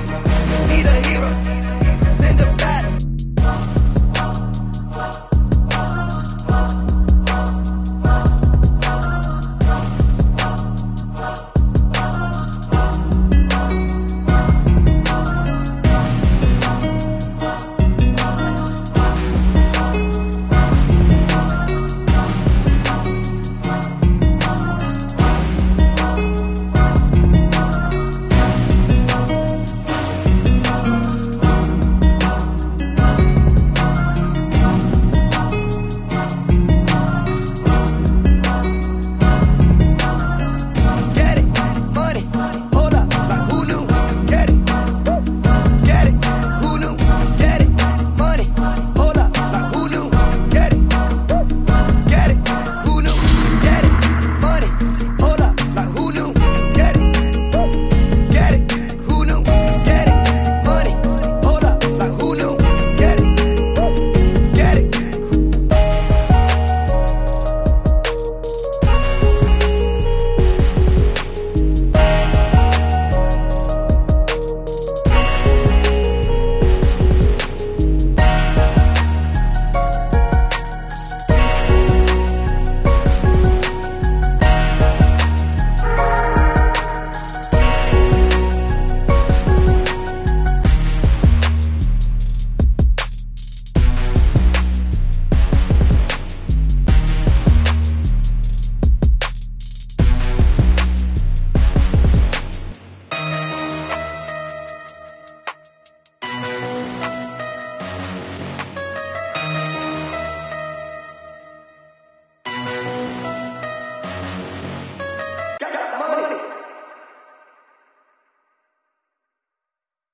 sick.